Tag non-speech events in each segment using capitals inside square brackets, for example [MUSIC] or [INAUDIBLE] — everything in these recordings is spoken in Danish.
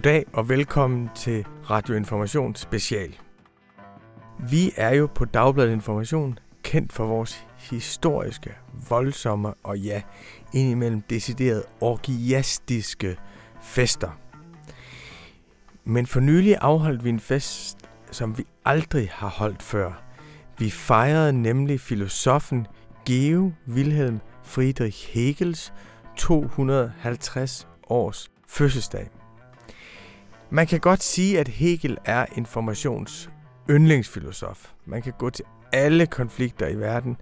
Goddag og velkommen til Radio Information Special. Vi er jo på Dagbladet Information kendt for vores historiske, voldsomme og ja, indimellem decideret orgiastiske fester. Men for nylig afholdt vi en fest, som vi aldrig har holdt før. Vi fejrede nemlig filosofen Geo Wilhelm Friedrich Hegels 250 års fødselsdag. Man kan godt sige, at Hegel er informations yndlingsfilosof. Man kan gå til alle konflikter i verden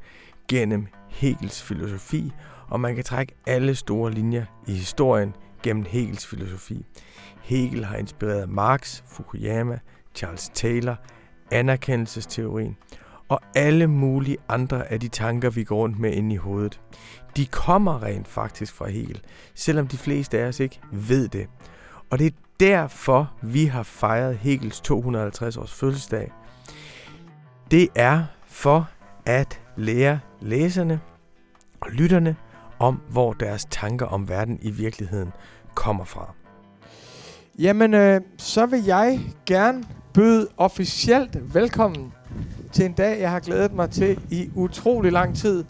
gennem Hegels filosofi, og man kan trække alle store linjer i historien gennem Hegels filosofi. Hegel har inspireret Marx, Fukuyama, Charles Taylor, anerkendelsesteorien og alle mulige andre af de tanker, vi går rundt med inde i hovedet. De kommer rent faktisk fra Hegel, selvom de fleste af os ikke ved det. Og det er derfor, vi har fejret Hegels 250 års fødselsdag. Det er for at lære læserne og lytterne om, hvor deres tanker om verden i virkeligheden kommer fra. Jamen, øh, så vil jeg gerne byde officielt velkommen til en dag, jeg har glædet mig til i utrolig lang tid.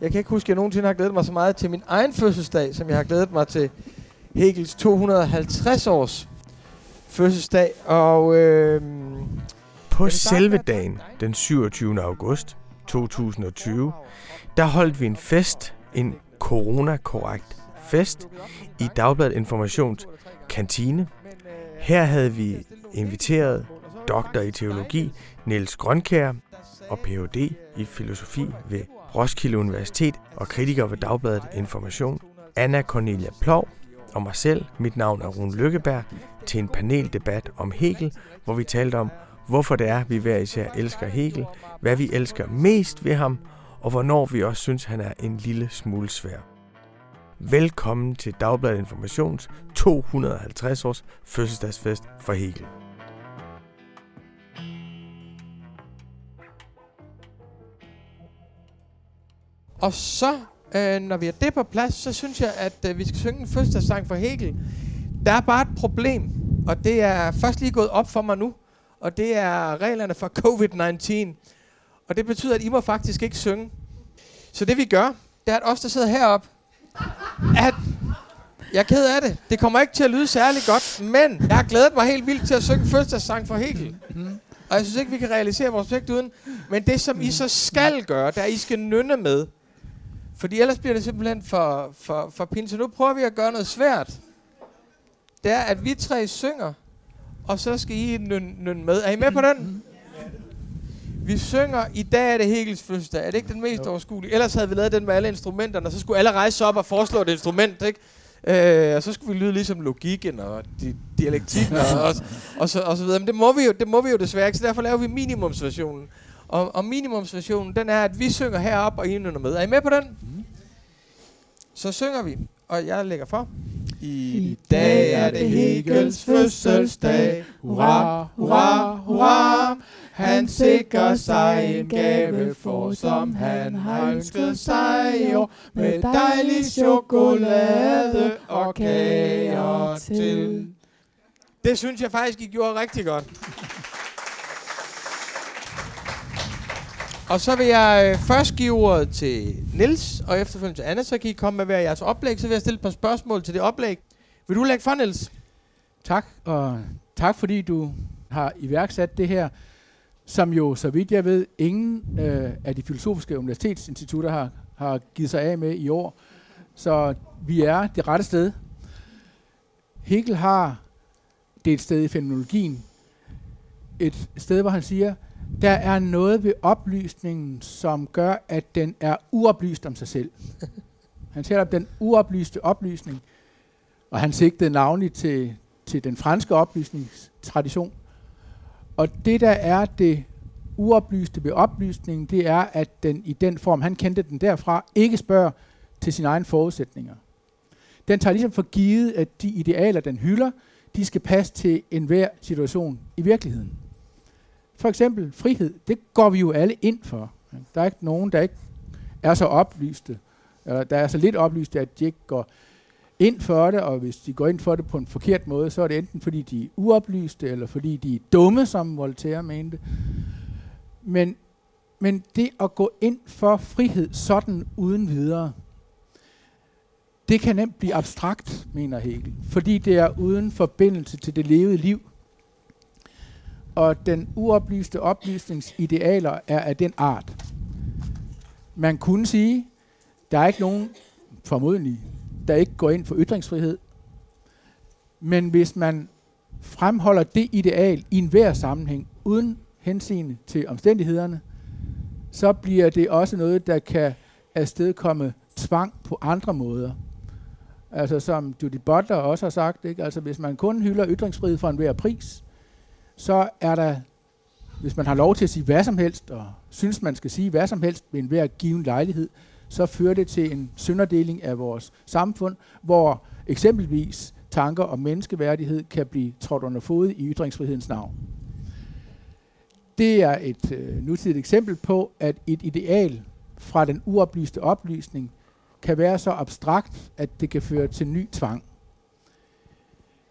Jeg kan ikke huske, at jeg nogensinde har glædet mig så meget til min egen fødselsdag, som jeg har glædet mig til Hegels 250 års fødselsdag. Og øh, På selve dagen, den 27. august 2020, der holdt vi en fest, en corona-korrekt fest, i Dagbladet Informations kantine. Her havde vi inviteret doktor i teologi Niels Grønkær og Ph.D. i filosofi ved Roskilde Universitet og kritiker ved Dagbladet Information, Anna Cornelia Plov og mig selv, mit navn er Rune Lykkeberg, til en paneldebat om Hegel, hvor vi talte om, hvorfor det er, vi hver især elsker Hegel, hvad vi elsker mest ved ham, og hvornår vi også synes, han er en lille smule svær. Velkommen til Dagbladet Informations 250 års fødselsdagsfest for Hegel. Og så, øh, når vi har det på plads, så synes jeg, at øh, vi skal synge en fødselsdagssang for Hegel. Der er bare et problem, og det er først lige gået op for mig nu, og det er reglerne for COVID-19. Og det betyder, at I må faktisk ikke synge. Så det vi gør, det er, at os, der sidder heroppe, at jeg er ked af det. Det kommer ikke til at lyde særlig godt, men jeg har glædet mig helt vildt til at synge fødselsdagssang for Hegel. Og jeg synes ikke, vi kan realisere vores projekt uden. Men det, som I så skal gøre, det er, at I skal nynne med. Fordi ellers bliver det simpelthen for, for, for pinligt. Så nu prøver vi at gøre noget svært. Det er, at vi tre synger, og så skal I nynne, med. Er I med på den? Vi synger, i dag er det Hegels fødselsdag. Er det ikke den mest overskuelige? Ellers havde vi lavet den med alle instrumenterne, og så skulle alle rejse sig op og foreslå et instrument, ikke? Øh, og så skulle vi lyde ligesom logikken og di- dialektikken og, og, og, så, og så videre. Men det må vi jo, det må vi jo desværre ikke, så derfor laver vi minimumsversionen. Og, og minimumsversionen, den er, at vi synger herop og I nynner med. Er I med på den? Så synger vi, og jeg lægger for. I dag er det Hegels fødselsdag. Hurra, hurra, hurra. Han sikrer sig en gave for, som han har ønsket sig i år. Med dejlig chokolade og kager til. Det synes jeg faktisk, I gjorde rigtig godt. Og så vil jeg øh, først give ordet til Nils og efterfølgende til Anna, så kan I komme med hver jeres oplæg. Så vil jeg stille et par spørgsmål til det oplæg. Vil du lægge for, Nils? Tak, og tak fordi du har iværksat det her, som jo, så vidt jeg ved, ingen øh, af de filosofiske universitetsinstitutter har, har givet sig af med i år. Så vi er det rette sted. Hegel har det er et sted i fænomenologien, et sted, hvor han siger, der er noget ved oplysningen, som gør, at den er uoplyst om sig selv. [LAUGHS] Han taler om den uoplyste oplysning, og han sigtede navnligt til, til den franske oplysningstradition. Og det, der er det uoplyste ved oplysningen, det er, at den i den form, han kendte den derfra, ikke spørger til sine egne forudsætninger. Den tager ligesom for givet, at de idealer, den hylder, de skal passe til enhver situation i virkeligheden. For eksempel frihed, det går vi jo alle ind for. Der er ikke nogen, der ikke er så oplyste, eller der er så lidt oplyste, at de ikke går ind for det, og hvis de går ind for det på en forkert måde, så er det enten fordi de er uoplyste, eller fordi de er dumme, som Voltaire mente. Men, men det at gå ind for frihed sådan uden videre, det kan nemt blive abstrakt, mener Hegel, fordi det er uden forbindelse til det levede liv. Og den uoplyste oplysningsidealer er af den art. Man kunne sige, der er ikke nogen, formodentlig, der ikke går ind for ytringsfrihed. Men hvis man fremholder det ideal i enhver sammenhæng, uden hensyn til omstændighederne, så bliver det også noget, der kan afstedkomme tvang på andre måder. Altså som Judy Butler også har sagt, ikke? Altså, hvis man kun hylder ytringsfrihed for enhver pris, så er der, hvis man har lov til at sige hvad som helst, og synes man skal sige hvad som helst ved enhver given lejlighed, så fører det til en sønderdeling af vores samfund, hvor eksempelvis tanker om menneskeværdighed kan blive trådt under fod i ytringsfrihedens navn. Det er et øh, nutidigt eksempel på, at et ideal fra den uoplyste oplysning kan være så abstrakt, at det kan føre til ny tvang.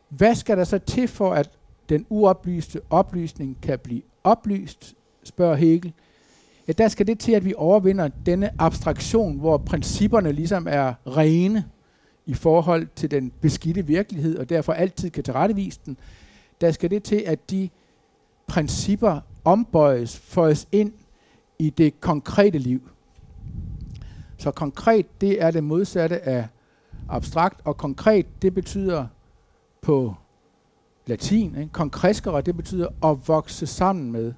Hvad skal der så til for, at den uoplyste oplysning kan blive oplyst, spørger Hegel. Ja, der skal det til, at vi overvinder denne abstraktion, hvor principperne ligesom er rene i forhold til den beskidte virkelighed, og derfor altid kan tilrettevise den. Der skal det til, at de principper ombøjes, føjes ind i det konkrete liv. Så konkret, det er det modsatte af abstrakt, og konkret, det betyder på latin, ikke? konkreskere, det betyder at vokse sammen med,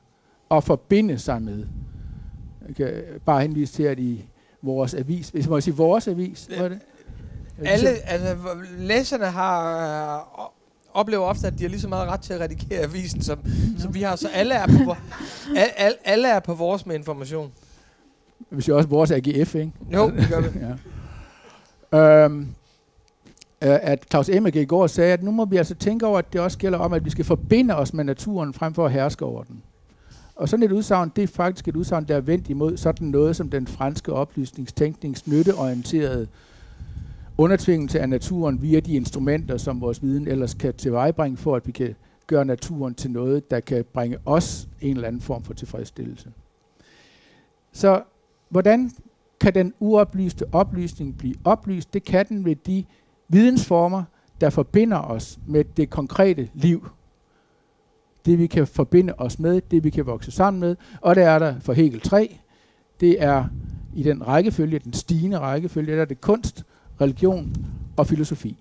og forbinde sig med. Jeg kan bare henvise til, at i vores avis, hvis man må sige vores avis, hvad er det? Alle, altså, læserne har øh, oplever ofte, at de har lige så meget ret til at redigere avisen, som, ja. som vi har. Så alle er, på, alle, alle er på vores med information. Hvis jeg også vores AGF, ikke? Jo, det gør vi. [LAUGHS] ja. øhm, Øh, at Claus Emmeke i går sagde, at nu må vi altså tænke over, at det også gælder om, at vi skal forbinde os med naturen, frem for at herske over den. Og sådan et udsagn, det er faktisk et udsagn, der er vendt imod sådan noget som den franske oplysningstænknings nytteorienterede undertvingelse af naturen via de instrumenter, som vores viden ellers kan tilvejebringe for, at vi kan gøre naturen til noget, der kan bringe os en eller anden form for tilfredsstillelse. Så hvordan kan den uoplyste oplysning blive oplyst? Det kan den ved de vidensformer, der forbinder os med det konkrete liv. Det vi kan forbinde os med, det vi kan vokse sammen med. Og der er der for Hegel 3. Det er i den rækkefølge, den stigende rækkefølge, der er det kunst, religion og filosofi.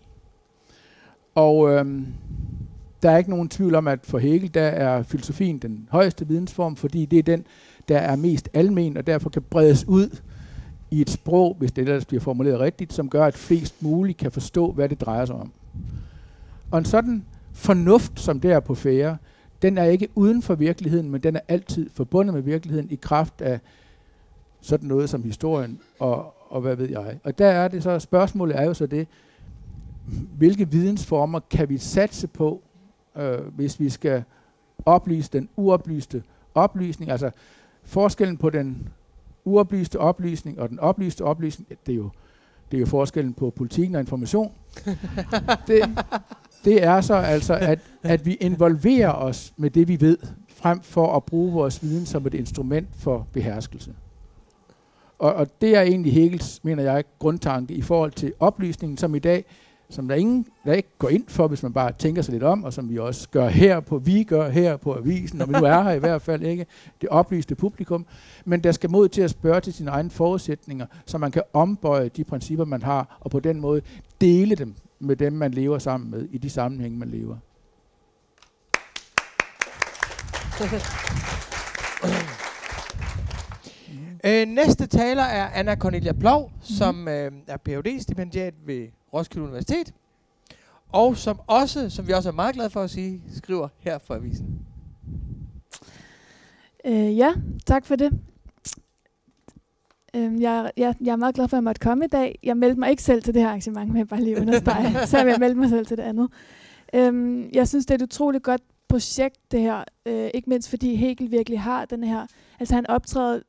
Og øhm, der er ikke nogen tvivl om, at for Hegel, der er filosofien den højeste vidensform, fordi det er den, der er mest almen, og derfor kan bredes ud i et sprog, hvis det ellers bliver formuleret rigtigt, som gør, at flest muligt kan forstå, hvad det drejer sig om. Og en sådan fornuft, som det er på fære, den er ikke uden for virkeligheden, men den er altid forbundet med virkeligheden i kraft af sådan noget som historien og, og hvad ved jeg. Og der er det så, spørgsmålet er jo så det, hvilke vidensformer kan vi satse på, øh, hvis vi skal oplyse den uoplyste oplysning, altså forskellen på den uoplyste oplysning og den oplyste oplysning, det er jo, det er jo forskellen på politikken og information. [LAUGHS] det, det er så altså, at, at vi involverer os med det, vi ved, frem for at bruge vores viden som et instrument for beherskelse. Og, og det er egentlig Hegels, mener jeg, grundtanke i forhold til oplysningen, som i dag som der ingen der ikke går ind for, hvis man bare tænker sig lidt om, og som vi også gør her på, vi gør her på avisen, når vi nu er her i hvert fald, ikke? det oplyste publikum, men der skal mod til at spørge til sine egne forudsætninger, så man kan ombøje de principper, man har, og på den måde dele dem med dem, man lever sammen med, i de sammenhænge, man lever. Øh, næste taler er Anna Cornelia Plov, mm-hmm. som øh, er phd stipendiat ved Roskilde Universitet, og som også, som vi også er meget glade for at sige, skriver her for avisen. Øh, ja, tak for det. Øh, jeg, jeg, jeg er meget glad for, at jeg måtte komme i dag. Jeg meldte mig ikke selv til det her arrangement, men jeg bare lige understrege, [LAUGHS] så jeg meldte mig selv til det andet. Øh, jeg synes, det er et utroligt godt projekt, det her. Øh, ikke mindst fordi Hegel virkelig har den her... Altså han optræder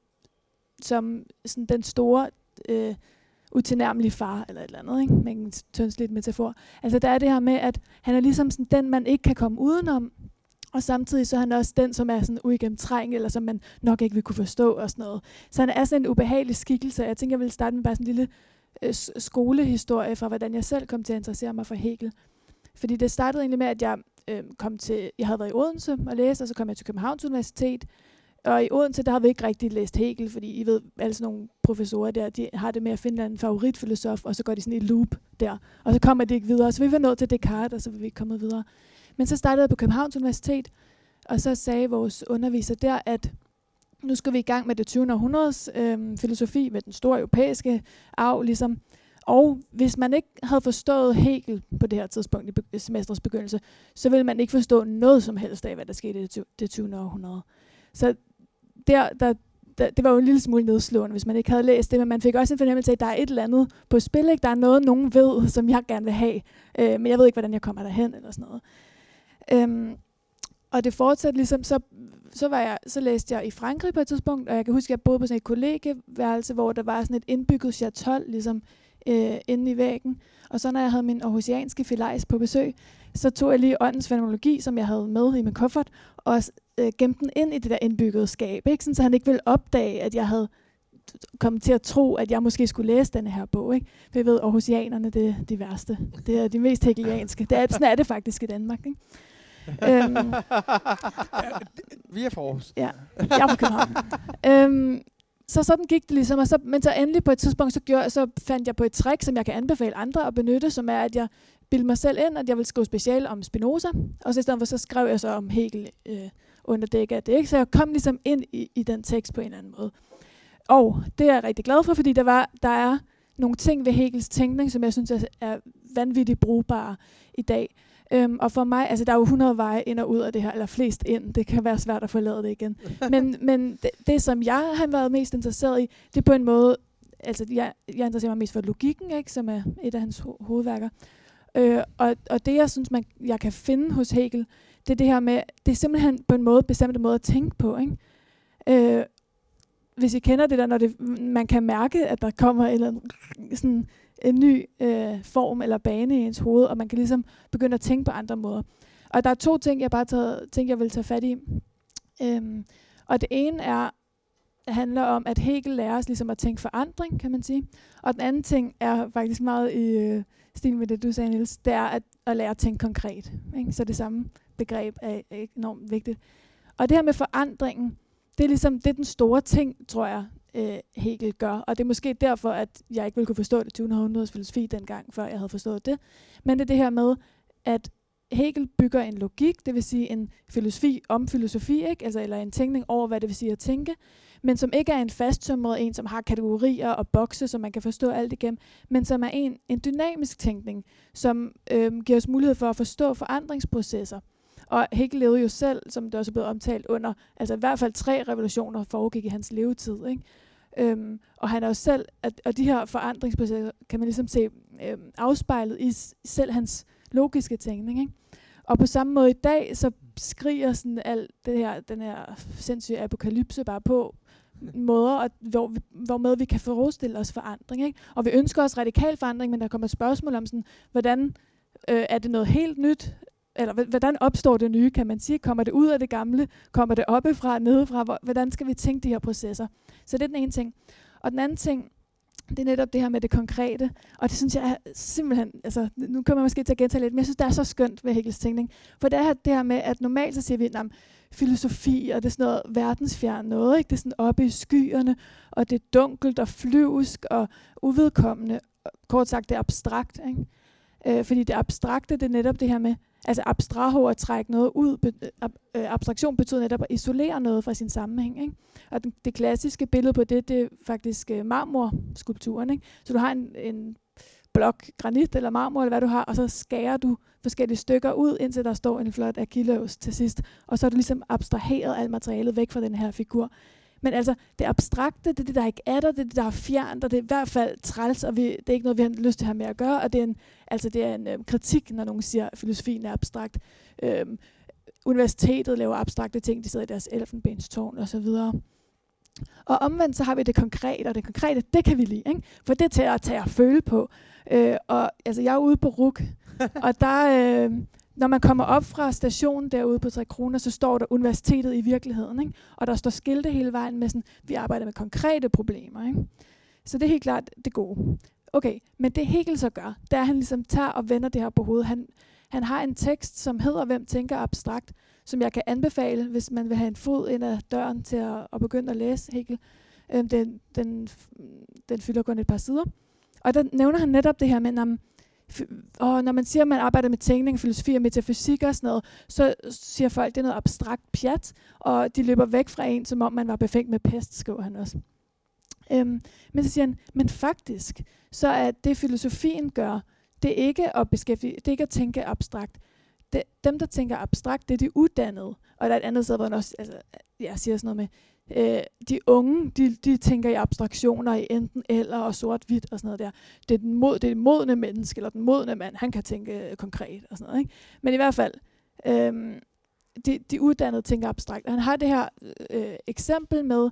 som sådan den store øh, utilnærmelig far, eller et eller andet, ikke? med en tyndsligt metafor. Altså der er det her med, at han er ligesom sådan den, man ikke kan komme udenom, og samtidig så er han også den, som er sådan uigennemtrængelig, eller som man nok ikke vil kunne forstå og sådan noget. Så han er sådan en ubehagelig skikkelse. Jeg tænker, jeg vil starte med bare sådan en lille øh, skolehistorie fra, hvordan jeg selv kom til at interessere mig for Hegel. Fordi det startede egentlig med, at jeg øh, kom til, jeg havde været i Odense og læste, og så kom jeg til Københavns Universitet. Og i Odense, der har vi ikke rigtig læst Hegel, fordi I ved, alle sådan nogle professorer der, de har det med at finde en favoritfilosof, og så går de sådan i loop der. Og så kommer de ikke videre. Så vi var nået til Descartes, og så var vi ikke kommet videre. Men så startede jeg på Københavns Universitet, og så sagde vores underviser der, at nu skal vi i gang med det 20. århundredes øh, filosofi med den store europæiske arv, ligesom. Og hvis man ikke havde forstået Hegel på det her tidspunkt i semestrets begyndelse, så ville man ikke forstå noget som helst af, hvad der skete i det 20. århundrede. Så der, der, der, det var jo en lille smule nedslående, hvis man ikke havde læst det, men man fik også en fornemmelse af, at der er et eller andet på spil, ikke? der er noget, nogen ved, som jeg gerne vil have, øh, men jeg ved ikke, hvordan jeg kommer derhen, eller sådan noget. Øhm, og det fortsatte ligesom, så, så, var jeg, så læste jeg i Frankrig på et tidspunkt, og jeg kan huske, at jeg boede på sådan et kollegeværelse, hvor der var sådan et indbygget chatol, ligesom øh, inde i væggen. Og så når jeg havde min aarhusianske filajs på besøg, så tog jeg lige åndens fenomenologi, som jeg havde med i min kuffert, og øh, gemte den ind i det der indbyggede skab, ikke? Sådan, så han ikke ville opdage, at jeg havde kommet til at tro, at jeg måske skulle læse denne her bog. Ikke? For jeg ved, at Aarhusianerne det er de værste. Det er de mest hegelianske. Det er, sådan er det faktisk i Danmark. Ikke? øhm, Vi er for Aarhus. Ja, jeg er fra København. øhm, så sådan gik det ligesom, og så, men så endelig på et tidspunkt, så, gjorde, så fandt jeg på et trick, som jeg kan anbefale andre at benytte, som er, at jeg bildte mig selv ind, at jeg ville skrive special om Spinoza, og så i stedet for, så skrev jeg så om Hegel øh, under dække af det. Ikke? Så jeg kom ligesom ind i, i den tekst på en eller anden måde. Og det er jeg rigtig glad for, fordi der, var, der er nogle ting ved Hegels tænkning, som jeg synes er, er vanvittigt brugbare i dag. Øhm, og for mig, altså der er jo 100 veje ind og ud af det her, eller flest ind. Det kan være svært at forlade det igen. [LAUGHS] men men det, det, som jeg har været mest interesseret i, det er på en måde, altså jeg, jeg interesserer mig mest for logikken, ikke, som er et af hans ho- hovedværker. Øh, og, og det, jeg synes, man, jeg kan finde hos Hegel, det er det her med, det er simpelthen på en måde bestemte måde at tænke på. Ikke? Øh, hvis I kender det der, når det, man kan mærke, at der kommer en, eller anden, sådan en ny øh, form eller bane i ens hoved, og man kan ligesom begynde at tænke på andre måder. Og der er to ting, jeg bare taget, tænker, jeg vil tage fat i. Øhm, og det ene er, handler om, at Hegel lærer os ligesom at tænke forandring, kan man sige. Og den anden ting er faktisk meget i øh, stil med det, du sagde, Niels, det er at, at lære at tænke konkret. Ikke? Så det samme begreb er enormt vigtigt. Og det her med forandringen, det er ligesom det er den store ting, tror jeg, øh, Hegel gør. Og det er måske derfor, at jeg ikke ville kunne forstå det 20. århundredes filosofi dengang, før jeg havde forstået det. Men det er det her med, at Hegel bygger en logik, det vil sige en filosofi om filosofi, ikke? Altså, eller en tænkning over, hvad det vil sige at tænke, men som ikke er en fasttømret en, som har kategorier og bokse, som man kan forstå alt igennem, men som er en, en dynamisk tænkning, som øhm, giver os mulighed for at forstå forandringsprocesser. Og Hegel levede jo selv, som det også er blevet omtalt under, altså i hvert fald tre revolutioner foregik i hans levetid. Ikke? Øhm, og han er jo selv, at, og de her forandringsprocesser kan man ligesom se øhm, afspejlet i selv hans logiske tænkning. Ikke? Og på samme måde i dag, så skriger sådan alt det her, den her sindssyge apokalypse bare på måder, at, hvor, vi, hvor med vi kan forestille os forandring. Ikke? Og vi ønsker os radikal forandring, men der kommer et spørgsmål om, sådan, hvordan øh, er det noget helt nyt? Eller hvordan opstår det nye, kan man sige? Kommer det ud af det gamle? Kommer det oppefra, nedefra? Hvordan skal vi tænke de her processer? Så det er den ene ting. Og den anden ting, det er netop det her med det konkrete. Og det synes jeg er simpelthen, altså nu kommer man måske til at gentage lidt, men jeg synes, det er så skønt ved Hegels tænkning. For det er det her med, at normalt så siger vi, at filosofi, og det er sådan noget verdensfjern noget, ikke? Det er sådan oppe i skyerne, og det er dunkelt og flyvsk og uvedkommende. Kort sagt, det er abstrakt, ikke? Øh, fordi det abstrakte, det er netop det her med, altså abstraho at trække noget ud, be, ab, øh, abstraktion betyder netop at isolere noget fra sin sammenhæng, ikke? Og den, det klassiske billede på det, det er faktisk øh, marmorskulpturen, ikke? Så du har en, en blok granit eller marmor, eller hvad du har, og så skærer du forskellige stykker ud, indtil der står en flot akilleus til sidst. Og så har du ligesom abstraheret alt materialet væk fra den her figur. Men altså, det abstrakte, det er det, der ikke er der, det er det, der er fjernt, og det er i hvert fald træls, og vi, det er ikke noget, vi har lyst til at have med at gøre, og det er en, altså, det er en øhm, kritik, når nogen siger, at filosofien er abstrakt. Øhm, universitetet laver abstrakte ting, de sidder i deres elfenbenstårn og så videre. Og omvendt så har vi det konkrete, og det konkrete, det kan vi lide, ikke? for det er til at tage og føle på. Øh, og altså, jeg er ude på RUK, [LAUGHS] og der, øh, når man kommer op fra stationen derude på 3 kroner, så står der universitetet i virkeligheden. Ikke? Og der står skilte hele vejen med sådan, vi arbejder med konkrete problemer. Ikke? Så det er helt klart det gode. Okay, men det Hegel så gør, det er, at han ligesom tager og vender det her på hovedet. Han, han har en tekst, som hedder Hvem tænker abstrakt, som jeg kan anbefale, hvis man vil have en fod ind ad døren til at, at begynde at læse Hegel. Øhm, den, den, den fylder kun et par sider. Og der nævner han netop det her med, at og når man siger, at man arbejder med tænkning, filosofi og metafysik og sådan noget, så siger folk, at det er noget abstrakt pjat, og de løber væk fra en, som om man var befængt med pest, skriver han også. Øhm, men så siger han, men faktisk, så er det filosofien gør, det er ikke at beskæftige, det er ikke at tænke abstrakt. Det, dem, der tænker abstrakt, det er de uddannede. Og der er et andet sted, hvor han også, altså, jeg siger sådan noget med, øh, de unge, de, de tænker i abstraktioner i enten eller og sort-hvidt og sådan noget der. Det er, den mod, det er den modne menneske, eller den modne mand, han kan tænke øh, konkret og sådan noget. Ikke? Men i hvert fald, øh, de, de uddannede tænker abstrakt. Han har det her øh, eksempel med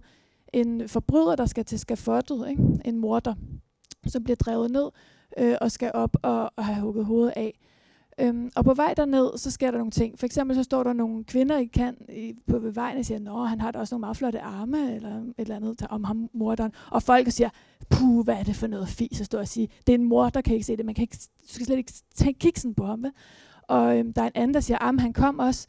en forbryder, der skal til skafottet, ikke? en morder, som bliver drevet ned øh, og skal op og, og have hugget hovedet af. Øhm, og på vej derned, så sker der nogle ting. For eksempel så står der nogle kvinder i kan, i, på vejen og siger, at han har da også nogle meget flotte arme, eller et eller andet om ham, morderen. Og folk siger, puh, hvad er det for noget fis at stå og sige. Det er en mor, der kan ikke se det. Man kan ikke, du skal slet ikke tænke kiksen på ham. Vel? Og øhm, der er en anden, der siger, at han kom også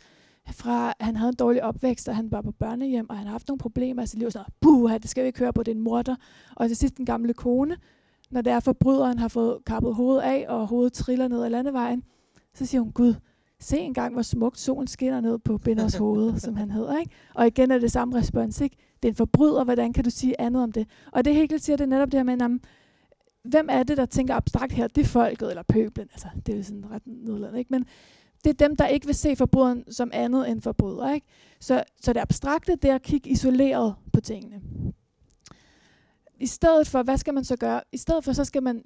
fra, han havde en dårlig opvækst, og han var på børnehjem, og han har haft nogle problemer i sit liv. Så, puh, det skal vi ikke høre på, det er en morder. Og til sidst en gamle kone, når det er forbryderen har fået kappet hovedet af, og hovedet triller ned ad landevejen, så siger hun, Gud, se engang, hvor smukt solen skinner ned på Binders hoved, [LAUGHS] som han hedder. Ikke? Og igen er det samme respons. Ikke? Det er en forbryder, hvordan kan du sige andet om det? Og det Hegel siger, det er netop det her med, at hvem er det, der tænker abstrakt her? Det er folket eller pøblen. Altså, det er jo sådan ret nedladende, ikke? Men det er dem, der ikke vil se forbryderen som andet end forbryder. Ikke? Så, så det abstrakte, det er at kigge isoleret på tingene. I stedet for, hvad skal man så gøre? I stedet for, så skal man,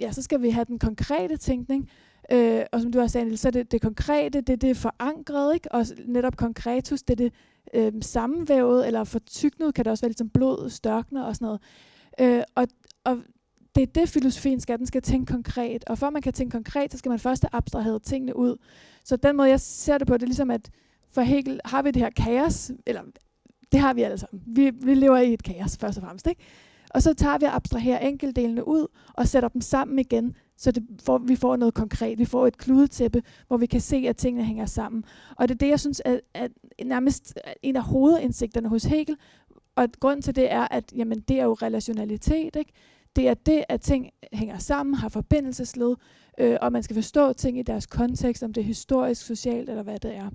ja, så skal vi have den konkrete tænkning, Øh, og som du har sagt, så er det det konkrete, det er det forankret, ikke? og netop konkretus, det er det øh, sammenvævet, eller fortyknet, kan det også være lidt som blod, størkner og sådan noget. Øh, og, og det er det, filosofien skal. Den skal tænke konkret. Og for at man kan tænke konkret, så skal man først have abstraheret tingene ud. Så den måde, jeg ser det på, det er ligesom, at for Hegel har vi det her kaos, eller det har vi alle sammen. Vi, vi lever i et kaos, først og fremmest. Ikke? Og så tager vi og abstrahere enkeltdelene ud, og sætter dem sammen igen, så det får, vi får noget konkret. Vi får et kludetæppe, hvor vi kan se, at tingene hænger sammen. Og det er det, jeg synes er, er nærmest en af hovedindsigterne hos Hegel. Og grund til det er, at jamen, det er jo relationalitet. Ikke? Det er det, at ting hænger sammen, har forbindelsesled, øh, og man skal forstå ting i deres kontekst, om det er historisk, socialt eller hvad det er.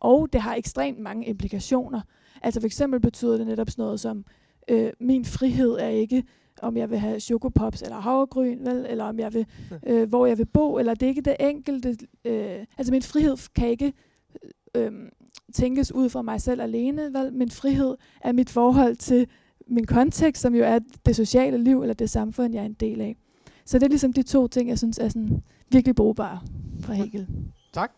Og det har ekstremt mange implikationer. Altså for eksempel betyder det netop sådan noget som, øh, min frihed er ikke om jeg vil have chokopops eller havregryn, vel? eller om jeg vil, øh, hvor jeg vil bo, eller det er ikke det enkelte. Øh, altså min frihed kan ikke øh, tænkes ud fra mig selv alene. Vel? Min frihed er mit forhold til min kontekst, som jo er det sociale liv, eller det samfund, jeg er en del af. Så det er ligesom de to ting, jeg synes er sådan virkelig brugbare fra Hegel. Tak.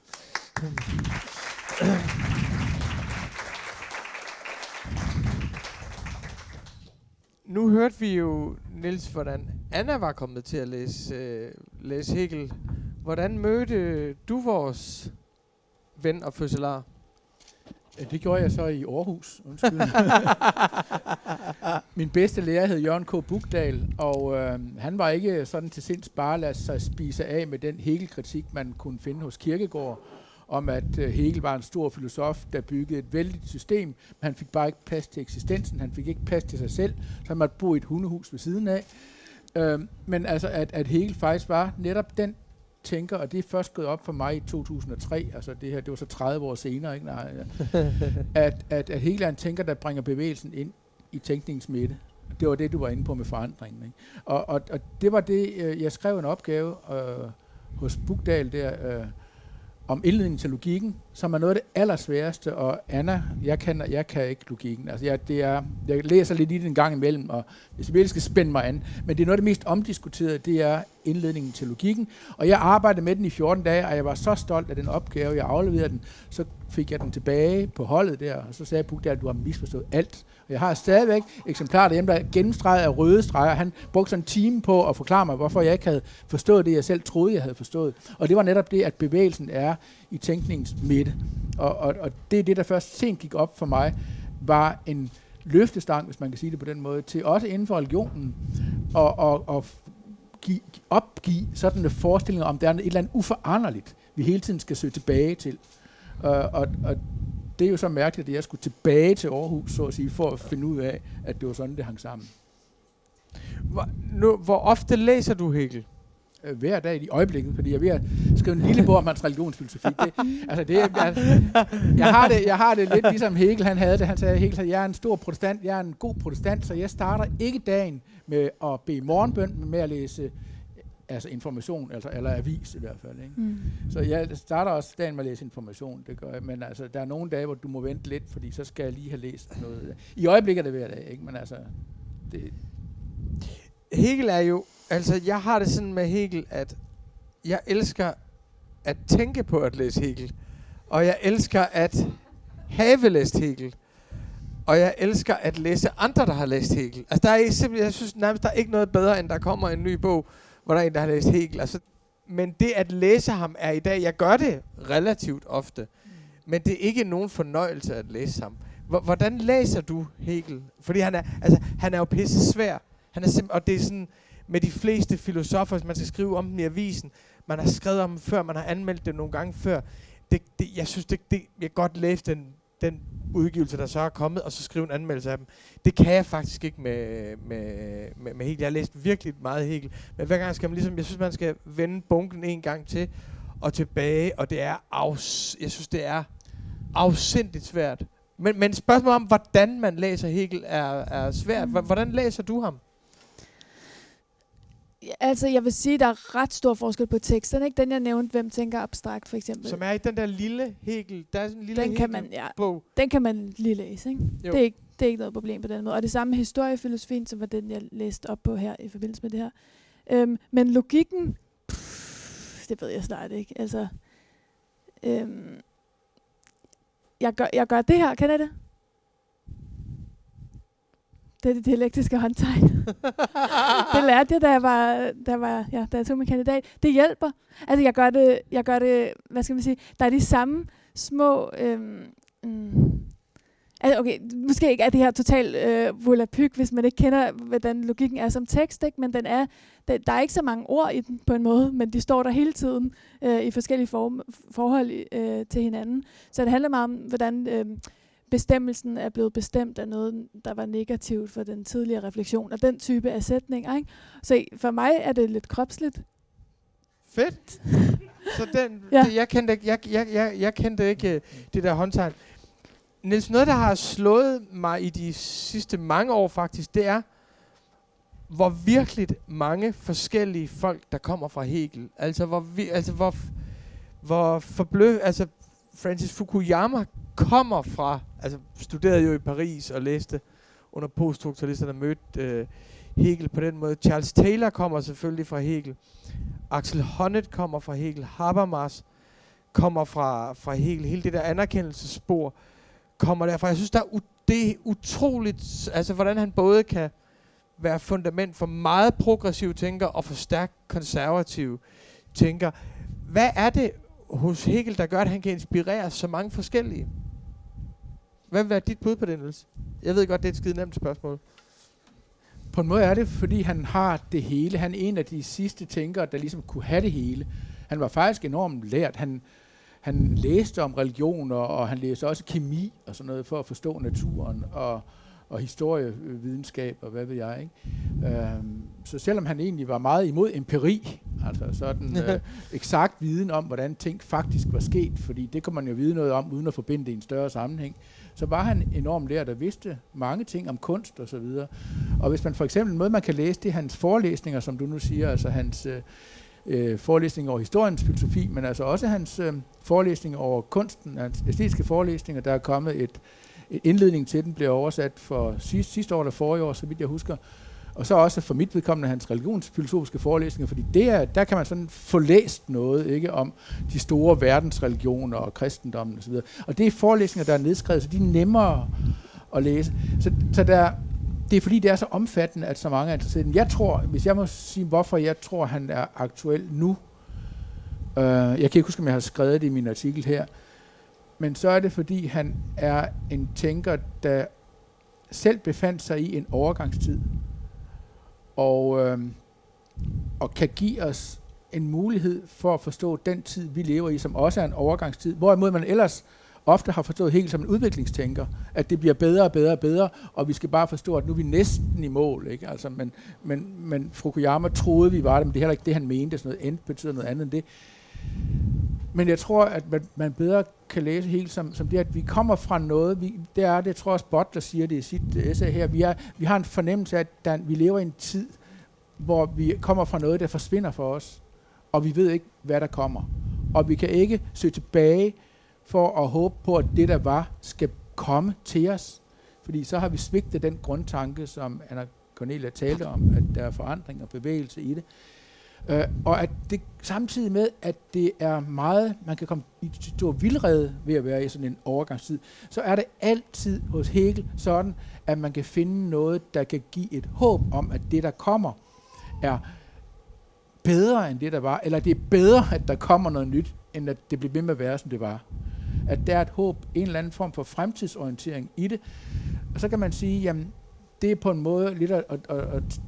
Nu hørte vi jo, Nils, hvordan Anna var kommet til at læse, øh, læse Hegel. Hvordan mødte du vores ven og fødselar? Det gjorde jeg så i Aarhus. Undskyld. [LAUGHS] Min bedste lærer hed Jørgen K. Bugdal, og øh, han var ikke sådan til sinds bare at lade sig spise af med den Hegel-kritik, man kunne finde hos Kirkegård, om at øh, Hegel var en stor filosof, der byggede et vældigt system, men han fik bare ikke plads til eksistensen, han fik ikke plads til sig selv, så han måtte bo i et hundehus ved siden af. Øh, men altså, at, at Hegel faktisk var netop den tænker, og det er først gået op for mig i 2003, altså det her, det var så 30 år senere, ikke? Nej, [LAUGHS] at, at, at Hegel er en tænker, der bringer bevægelsen ind i tænkningens midte. Det var det, du var inde på med forandringen. Ikke? Og, og, og det var det, øh, jeg skrev en opgave øh, hos Bugdal der, øh, om indledningen til logikken, som er noget af det allersværeste, og Anna, jeg kan, jeg kan ikke logikken. Altså, jeg, det er, jeg læser lidt i den gang imellem, og hvis jeg virkelig skal spænde mig an, men det er noget af det mest omdiskuterede, det er indledningen til logikken, og jeg arbejdede med den i 14 dage, og jeg var så stolt af den opgave, jeg afleverede den, så fik jeg den tilbage på holdet der, og så sagde Puk der, at du har misforstået alt. Og jeg har stadigvæk eksemplarer derhjemme, der er gennemstreget af røde streger. Han brugte sådan en time på at forklare mig, hvorfor jeg ikke havde forstået det, jeg selv troede, jeg havde forstået. Og det var netop det, at bevægelsen er i tænkningens midte. Og, og, og det er det, der først sent gik op for mig, var en løftestang, hvis man kan sige det på den måde, til også inden for religionen, og, og, og give, opgive sådan en forestilling om, der er et eller andet uforanderligt, vi hele tiden skal søge tilbage til. Uh, og, og det er jo så mærkeligt, at jeg skulle tilbage til Aarhus, så at sige, for at finde ud af, at det var sådan, det hang sammen. Hvor, nu, hvor ofte læser du Hegel? Øh, hver dag i øjeblikket, fordi jeg er ved at skrive en lille bog om hans religionsfilosofi. Det, altså det, jeg, jeg, har det, jeg har det lidt ligesom Hegel, han havde det. Han sagde, Hegel, jeg er en stor protestant, jeg er en god protestant, så jeg starter ikke dagen med at bede morgenbøn, men med at læse altså information, altså, eller avis i hvert fald. Ikke? Mm. Så jeg starter også dagen med at læse information, det gør jeg, men altså, der er nogle dage, hvor du må vente lidt, fordi så skal jeg lige have læst noget. I øjeblikket er det hver dag, ikke? men altså, det... Hegel er jo, altså jeg har det sådan med Hegel, at jeg elsker at tænke på at læse Hegel, og jeg elsker at have læst Hegel, og jeg elsker at læse andre, der har læst Hegel. Altså der er simpelthen, jeg synes nærmest, der er ikke noget bedre, end der kommer en ny bog, hvor der er en, der har læst Hegel. Altså, men det at læse ham er i dag, jeg gør det relativt ofte, men det er ikke nogen fornøjelse at læse ham. Hvordan læser du Hegel? Fordi han er, altså, han er jo pisse svær. Han er simp- og det er sådan, med de fleste filosofer, man skal skrive om dem i avisen, man har skrevet om dem før, man har anmeldt det nogle gange før. Det, det, jeg synes, det, det, jeg kan godt læse den, den udgivelse, der så er kommet, og så skrive en anmeldelse af dem. Det kan jeg faktisk ikke med, med, med, med Hegel. Jeg har læst virkelig meget Hegel, men hver gang skal man ligesom, jeg synes, man skal vende bunken en gang til, og tilbage, og det er afs, jeg synes, det er afsindigt svært. Men, men spørgsmålet om, hvordan man læser Hegel, er, er svært. Hvordan læser du ham? Altså, jeg vil sige, der er ret stor forskel på teksterne. Ikke? Den, jeg nævnte, Hvem tænker abstrakt, for eksempel. Som er i den der lille Hegel. Der er sådan en lille den kan man, ja, bog. Den kan man lige læse, ikke? Det, er ikke, det er ikke noget problem på den måde. Og det samme med historiefilosofien, som var den, jeg læste op på her i forbindelse med det her. Øhm, men logikken, pff, det ved jeg snart ikke. Altså, øhm, jeg, gør, jeg gør det her, kan jeg det? Det er det dialektiske håndtegn. [LAUGHS] det lærte jeg, da jeg var, da jeg, var, ja, da jeg tog min kandidat. Det hjælper. Altså, jeg gør det, jeg gør det, hvad skal man sige, der er de samme små, øhm, mm, altså, okay, måske ikke er det her total øh, volapyk, hvis man ikke kender, hvordan logikken er som tekst, ikke? men den er, der, der er ikke så mange ord i den på en måde, men de står der hele tiden øh, i forskellige form, forhold øh, til hinanden. Så det handler meget om, hvordan... Øh, bestemmelsen er blevet bestemt af noget, der var negativt for den tidligere refleksion, og den type af sætninger. Ikke? Så for mig er det lidt kropsligt. Fedt. [LAUGHS] Så den, ja. det, jeg, kendte ikke, jeg, jeg, jeg, jeg kendte ikke øh, det der håndtegn. Niels, noget, der har slået mig i de sidste mange år faktisk, det er, hvor virkelig mange forskellige folk, der kommer fra Hegel. Altså, hvor, vi, altså, hvor, hvor forblø... Altså, Francis Fukuyama kommer fra, altså studerede jo i Paris og læste under poststrukturalisterne, mødte øh, Hegel på den måde. Charles Taylor kommer selvfølgelig fra Hegel. Axel Honneth kommer fra Hegel. Habermas kommer fra, fra Hegel. Hele det der anerkendelsesspor kommer derfra. Jeg synes, der er det er utroligt, altså hvordan han både kan være fundament for meget progressive tænker og for stærkt konservative tænker. Hvad er det hos Hegel, der gør, at han kan inspirere så mange forskellige? Hvad vil være dit bud på det, Niels? Jeg ved godt, det er et skide nemt spørgsmål. På en måde er det, fordi han har det hele. Han er en af de sidste tænkere, der ligesom kunne have det hele. Han var faktisk enormt lært. Han, han læste om religioner, og han læste også kemi og sådan noget, for at forstå naturen og, og historievidenskab og hvad ved jeg. Ikke? Øhm, så selvom han egentlig var meget imod empiri, altså sådan [LAUGHS] øh, eksakt viden om, hvordan ting faktisk var sket, fordi det kan man jo vide noget om, uden at forbinde det i en større sammenhæng, så var han enormt lært og vidste mange ting om kunst og så videre. Og hvis man for eksempel, noget man kan læse, det er hans forelæsninger, som du nu siger, altså hans, øh, øh, forelæsninger over historiens filosofi, men altså også hans øh, forelæsninger over kunsten, hans æstetiske forelæsninger. Der er kommet et, et indledning til den, blev oversat for sidste, sidste år eller forrige år, så vidt jeg husker. Og så også for mit vedkommende hans religionsfilosofiske forelæsninger, fordi det er, der kan man sådan få læst noget ikke om de store verdensreligioner og kristendommen osv. Og, og det er forelæsninger, der er nedskrevet, så de er nemmere at læse. Så, så der, det er fordi, det er så omfattende, at så mange er interesseret. Jeg tror, hvis jeg må sige, hvorfor jeg tror, han er aktuel nu, øh, jeg kan ikke huske, om jeg har skrevet det i min artikel her, men så er det, fordi han er en tænker, der selv befandt sig i en overgangstid, og, øh, og kan give os en mulighed for at forstå den tid, vi lever i, som også er en overgangstid, hvorimod man ellers ofte har forstået helt som en udviklingstænker, at det bliver bedre og bedre og bedre, og vi skal bare forstå, at nu er vi næsten i mål. Ikke? Altså, men, men, men Fukuyama troede, vi var det, men det er heller ikke det, han mente. Sådan noget end betyder noget andet end det. Men jeg tror, at man, man bedre kan læse helt som, som det, at vi kommer fra noget, vi, det er det, jeg tror også der siger det i sit øh, essay her, vi, er, vi har en fornemmelse af, at der, vi lever i en tid, hvor vi kommer fra noget, der forsvinder for os, og vi ved ikke, hvad der kommer. Og vi kan ikke søge tilbage for at håbe på, at det, der var, skal komme til os. Fordi så har vi svigtet den grundtanke, som Anna Cornelia talte om, at der er forandring og bevægelse i det. Øh, og at det samtidig med, at det er meget, man kan komme i stor vildrede ved at være i sådan en overgangstid, så er det altid hos Hegel sådan, at man kan finde noget, der kan give et håb om, at det, der kommer, er bedre end det, der var, eller det er bedre, at der kommer noget nyt, end at det bliver ved med at være, som det var at der er et håb, en eller anden form for fremtidsorientering i det. Og så kan man sige, jamen, det er på en måde lidt at, at, at, at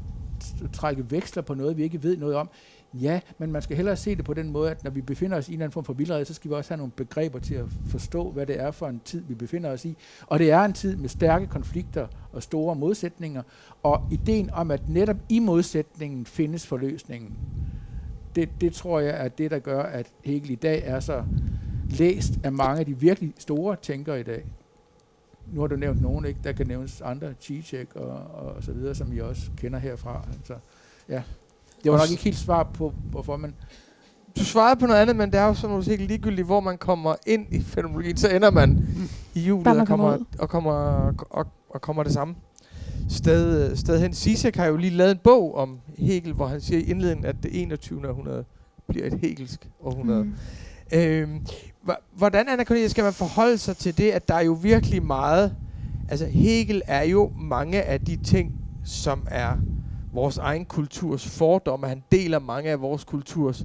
trække veksler på noget, vi ikke ved noget om. Ja, men man skal hellere se det på den måde, at når vi befinder os i en eller anden form for vildrede, så skal vi også have nogle begreber til at forstå, hvad det er for en tid, vi befinder os i. Og det er en tid med stærke konflikter og store modsætninger, og ideen om, at netop i modsætningen findes forløsningen, det, det tror jeg er det, der gør, at Hegel i dag er så læst af mange af de virkelig store tænkere i dag. Nu har du nævnt nogen, ikke? Der kan nævnes andre, Zizek og, og så videre, som I også kender herfra. Altså, ja. Det var nok ikke helt svar på, hvorfor man... Du svarede på noget andet, men det er jo sådan noget helt ligegyldigt, hvor man kommer ind i fenomenologien, så ender man i hjulet og kommer, og, kommer, og, og kommer det samme sted, sted hen. Zizek har jo lige lavet en bog om Hegel, hvor han siger i indledningen, at det 21. århundrede bliver et hegelsk århundrede. Mm. Øh, hvordan, Anna Cornelia, skal man forholde sig til det, at der er jo virkelig meget... Altså, Hegel er jo mange af de ting, som er vores egen kulturs fordomme. Han deler mange af vores kulturs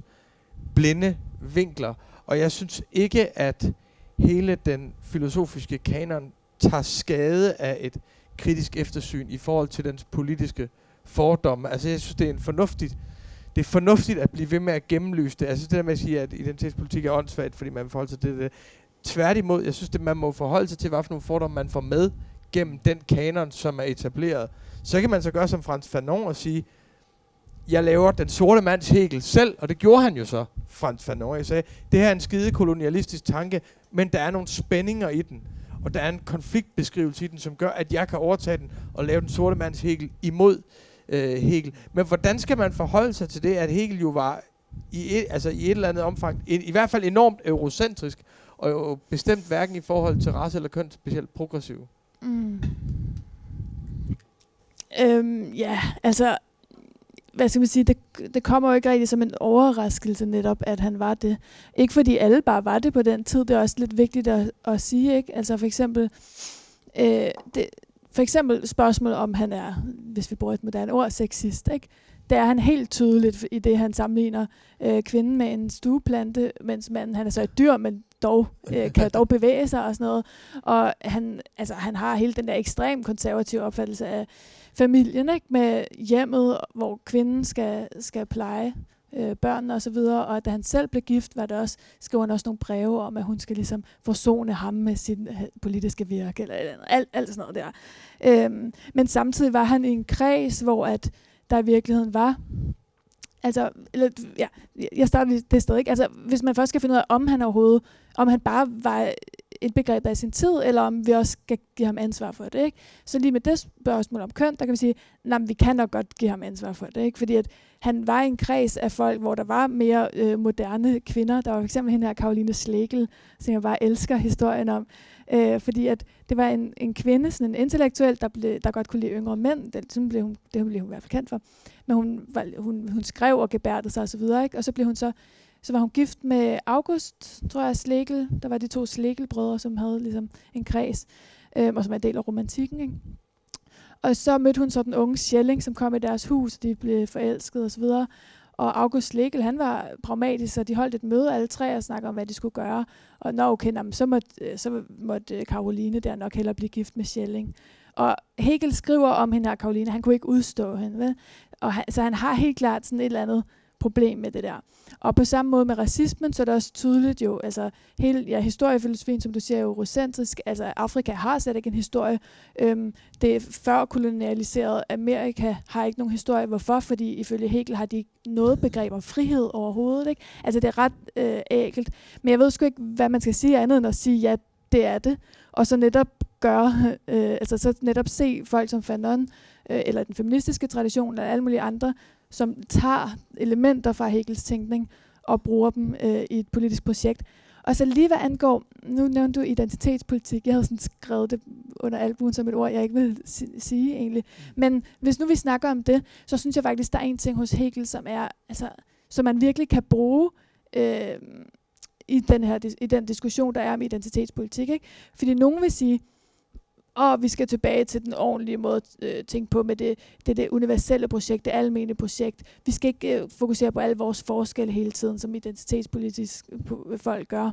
blinde vinkler. Og jeg synes ikke, at hele den filosofiske kanon tager skade af et kritisk eftersyn i forhold til dens politiske fordomme. Altså, jeg synes, det er en fornuftigt det er fornuftigt at blive ved med at gennemlyse det. Altså det der med at sige, at identitetspolitik er åndssvagt, fordi man forholder sig til det. Tværtimod, jeg synes, at man må forholde sig til, hvad for nogle fordomme man får med gennem den kanon, som er etableret. Så kan man så gøre som Frans Fanon og sige, jeg laver den sorte mands Hegel selv, og det gjorde han jo så, Frans Fanon. Jeg sagde, det her er en skide kolonialistisk tanke, men der er nogle spændinger i den, og der er en konfliktbeskrivelse i den, som gør, at jeg kan overtage den og lave den sorte mands Hegel imod øh, Hegel. Men hvordan skal man forholde sig til det, at Hegel jo var i et, altså i et eller andet omfang, i, i hvert fald enormt eurocentrisk, og jo bestemt hverken i forhold til race eller køn specielt progressiv? Mm. Øhm, ja, altså, hvad skal man sige, det, det kommer jo ikke rigtig som en overraskelse netop, at han var det. Ikke fordi alle bare var det på den tid, det er også lidt vigtigt at, at sige, ikke? Altså for eksempel, øh, det, for eksempel spørgsmål om han er, hvis vi bruger et moderne ord, sexist, ikke? Det er han helt tydeligt i det, han sammenligner øh, kvinden med en stueplante, mens manden han er så et dyr, men dog, øh, [LAUGHS] kan dog bevæge sig og sådan noget. Og han, altså, han har hele den der ekstrem konservative opfattelse af familien, ikke? med hjemmet, hvor kvinden skal, skal pleje øh, børnene og så videre, og da han selv blev gift, var det også, skrev han også nogle breve om, at hun skal ligesom forsone ham med sin øh, politiske virke, eller, eller alt, alt sådan noget der. Øhm, men samtidig var han i en kreds, hvor at der i virkeligheden var Altså, eller, ja, jeg starter det sted, ikke? Altså, hvis man først skal finde ud af, om han overhovedet, om han bare var indbegrebet af sin tid, eller om vi også skal give ham ansvar for det. Ikke? Så lige med det spørgsmål om køn, der kan vi sige, at vi kan nok godt give ham ansvar for det. Ikke? Fordi at han var i en kreds af folk, hvor der var mere øh, moderne kvinder. Der var fx hende her, Karoline Slegel, som jeg bare elsker historien om. Øh, fordi at det var en, en kvinde, sådan en intellektuel, der, blev, der godt kunne lide yngre mænd. Det, sådan blev hun, det blev hun i hvert fald kendt for. Men hun, var, hun, hun skrev og gebærdede sig osv. Og, og så blev hun så så var hun gift med August, tror jeg, Slegel. Der var de to Slegel-brødre, som havde ligesom en kreds, øh, og som er en del af romantikken. Ikke? Og så mødte hun så den unge Schelling, som kom i deres hus, og de blev forelsket osv. Og August Legel, han var pragmatisk, så de holdt et møde alle tre og snakkede om, hvad de skulle gøre. Og når okay, jamen, så, måtte, øh, så måtte øh, Karoline der nok hellere blive gift med Schelling. Og Hegel skriver om hende her, Karoline, han kunne ikke udstå hende. Vel? Og han, så han har helt klart sådan et eller andet problem med det der. Og på samme måde med racismen, så er det også tydeligt jo, altså hele ja, historiefilosofien, som du siger, er eurocentrisk. Altså Afrika har slet ikke en historie. Øhm, det før kolonialiseret Amerika har ikke nogen historie. Hvorfor? Fordi ifølge Hegel har de ikke noget begreb om frihed overhovedet. Ikke? Altså det er ret øh, ægelt. Men jeg ved sgu ikke, hvad man skal sige andet end at sige, ja, det er det. Og så netop gøre, øh, altså så netop se folk som Fanon, øh, eller den feministiske tradition, eller alle mulige andre, som tager elementer fra Hegels tænkning og bruger dem øh, i et politisk projekt. Og så lige hvad angår, nu nævnte du identitetspolitik, jeg havde sådan skrevet det under albuen som et ord, jeg ikke vil sige egentlig. Men hvis nu vi snakker om det, så synes jeg faktisk, der er en ting hos Hegel, som er, altså, som man virkelig kan bruge øh, i, den her, i den diskussion, der er om identitetspolitik. Ikke? Fordi nogen vil sige, og vi skal tilbage til den ordentlige måde at øh, tænke på med det, det, det universelle projekt, det almene projekt. Vi skal ikke øh, fokusere på alle vores forskelle hele tiden, som identitetspolitisk øh, folk gør.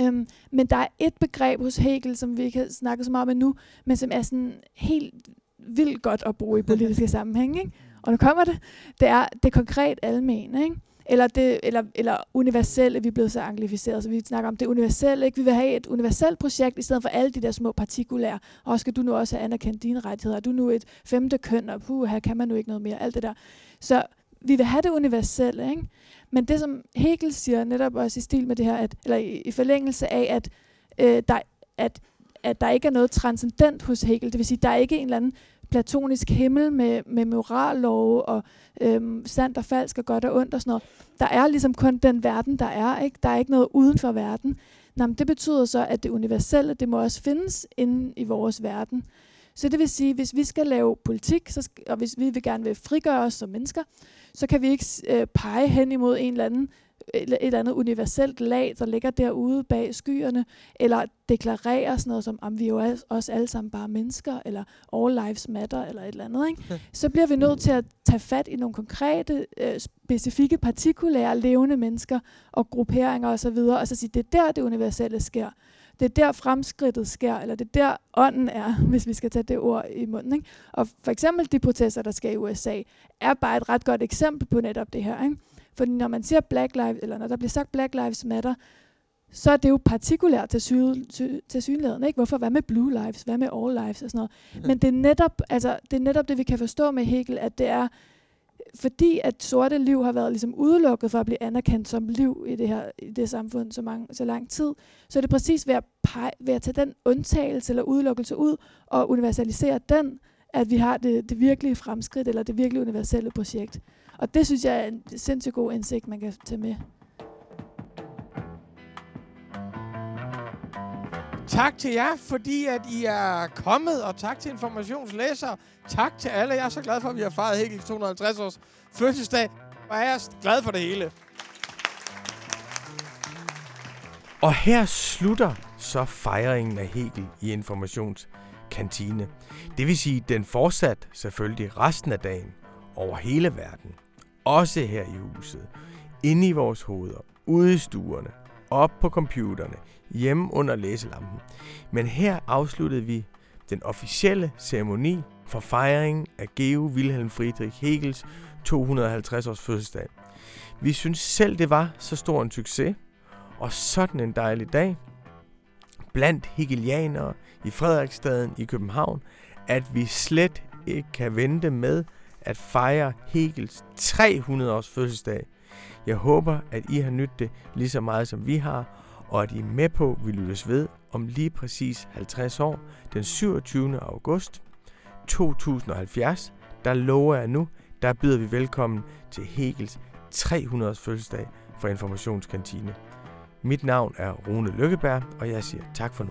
Øhm, men der er et begreb hos Hegel, som vi ikke har snakket så meget om nu, men som er sådan helt vildt godt at bruge i politiske [LAUGHS] sammenhæng. Ikke? Og nu kommer det. Det er det konkret almene. Ikke? Eller, det, eller, eller universelle, vi er blevet så anglificeret, så vi snakker om det universelle. Ikke? Vi vil have et universelt projekt, i stedet for alle de der små partikulære. Og skal du nu også have anerkendt dine rettigheder? Er du nu et femte køn? Og puh, her kan man nu ikke noget mere. Alt det der. Så vi vil have det universelle. Ikke? Men det, som Hegel siger, netop også i stil med det her, at, eller i, i forlængelse af, at, øh, der, at, at der ikke er noget transcendent hos Hegel. Det vil sige, der er ikke en eller anden platonisk himmel med, med morallov og øhm, sandt og falsk og godt og ondt og sådan noget. Der er ligesom kun den verden, der er. Ikke? Der er ikke noget uden for verden. Nå, men det betyder så, at det universelle, det må også findes inde i vores verden. Så det vil sige, hvis vi skal lave politik, så skal, og hvis vi vil gerne vil frigøre os som mennesker, så kan vi ikke øh, pege hen imod en eller anden et eller andet universelt lag, der ligger derude bag skyerne, eller deklarere sådan noget som, om vi er jo også alle sammen bare mennesker, eller all lives matter, eller et eller andet, ikke? så bliver vi nødt til at tage fat i nogle konkrete, øh, specifikke, partikulære, levende mennesker og grupperinger osv., og, så videre, og så sige, det er der, det universelle sker. Det er der fremskridtet sker, eller det er der ånden er, [LAUGHS] hvis vi skal tage det ord i munden. Ikke? Og for eksempel de protester, der sker i USA, er bare et ret godt eksempel på netop det her. Ikke? For når man siger Black Lives, eller når der bliver sagt Black Lives Matter, så er det jo partikulært til, sy- til, synligheden. Ikke? Hvorfor? Hvad med Blue Lives? Hvad med All Lives? Og sådan noget. Mm. Men det er, netop, altså, det er netop det, vi kan forstå med Hegel, at det er, fordi at sorte liv har været ligesom udelukket for at blive anerkendt som liv i det her i det samfund så, mange, så lang tid, så er det præcis ved at, pege, ved at tage den undtagelse eller udelukkelse ud og universalisere den, at vi har det, det virkelige fremskridt eller det virkelig universelle projekt. Og det synes jeg er en sindssygt god indsigt, man kan tage med. Tak til jer, fordi at I er kommet, og tak til informationslæsere. Tak til alle. Jeg er så glad for, at vi har fejret Hegel 250 års fødselsdag. Og jeg er glad for det hele. Og her slutter så fejringen af Hegel i informationskantine. Det vil sige, den fortsat selvfølgelig resten af dagen over hele verden. Også her i huset. Inde i vores hoveder. Ude i stuerne. Op på computerne. Hjemme under læselampen. Men her afsluttede vi den officielle ceremoni for fejringen af Geo Wilhelm Friedrich Hegels 250 års fødselsdag. Vi synes selv, det var så stor en succes, og sådan en dejlig dag blandt hegelianere i Frederiksstaden i København, at vi slet ikke kan vente med at fejre Hegels 300 års fødselsdag. Jeg håber, at I har nydt det lige så meget som vi har, og at I er med på, vi lyttes ved om lige præcis 50 år, den 27. august 2070, der lover jeg nu, der byder vi velkommen til Hegels 300 års fødselsdag for Informationskantine. Mit navn er Rune Lykkeberg, og jeg siger tak for nu.